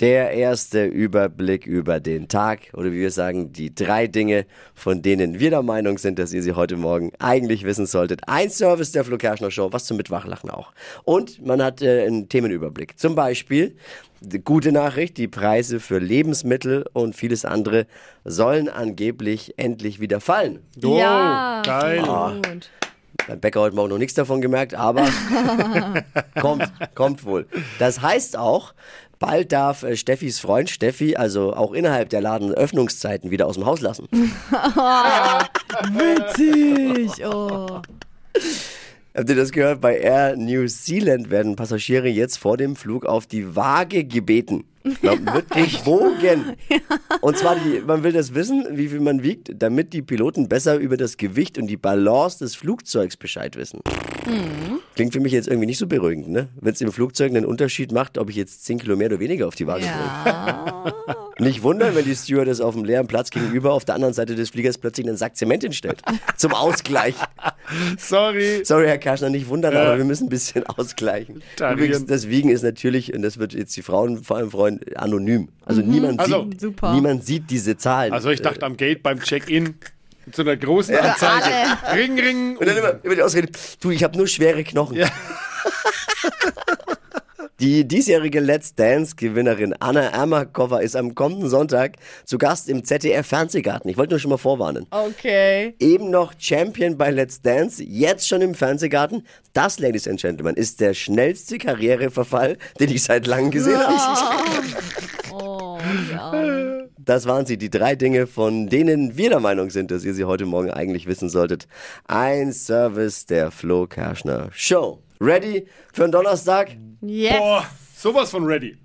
Der erste Überblick über den Tag oder wie wir sagen, die drei Dinge, von denen wir der Meinung sind, dass ihr sie heute Morgen eigentlich wissen solltet. Ein Service der Flo Kerschner Show, was zum Mitwachlachen auch. Und man hat äh, einen Themenüberblick. Zum Beispiel, die gute Nachricht, die Preise für Lebensmittel und vieles andere sollen angeblich endlich wieder fallen. Oh, ja, geil. Gut. Beim Bäcker heute Morgen noch nichts davon gemerkt, aber kommt, kommt wohl. Das heißt auch, bald darf äh, Steffis Freund Steffi also auch innerhalb der Ladenöffnungszeiten wieder aus dem Haus lassen. Witzig. Oh. Habt ihr das gehört? Bei Air New Zealand werden Passagiere jetzt vor dem Flug auf die Waage gebeten. Man wird gewogen. Und zwar, die, man will das wissen, wie viel man wiegt, damit die Piloten besser über das Gewicht und die Balance des Flugzeugs Bescheid wissen. Klingt für mich jetzt irgendwie nicht so beruhigend, ne? Wenn es im Flugzeug einen Unterschied macht, ob ich jetzt 10 Kilo mehr oder weniger auf die Waage bringe. Ja. Nicht wundern, wenn die Stewardess auf dem leeren Platz gegenüber auf der anderen Seite des Fliegers plötzlich einen Sack Zement hinstellt. Zum Ausgleich. Sorry. Sorry, Herr Karschner, nicht wundern, Ja. aber wir müssen ein bisschen ausgleichen. Tarieren. Übrigens, das Wiegen ist natürlich, und das wird jetzt die Frauen vor allem freuen, anonym. Also niemand, Also- sieht, Super. niemand sieht diese Zahlen. Also ich dachte am Gate beim Check-in so einer großen Anzeige. Ring, ring. Und dann immer, immer die Ausrede, du, ich habe nur schwere Knochen. Die diesjährige Let's Dance-Gewinnerin Anna Ermakova ist am kommenden Sonntag zu Gast im ZDF-Fernsehgarten. Ich wollte nur schon mal vorwarnen. Okay. Eben noch Champion bei Let's Dance, jetzt schon im Fernsehgarten. Das, Ladies and Gentlemen, ist der schnellste Karriereverfall, den ich seit langem gesehen habe. Oh, ja. Das waren sie, die drei Dinge, von denen wir der Meinung sind, dass ihr sie heute Morgen eigentlich wissen solltet. Ein Service der Flo Kerschner Show. Ready für einen Donnerstag? Yes. Boah, sowas von ready.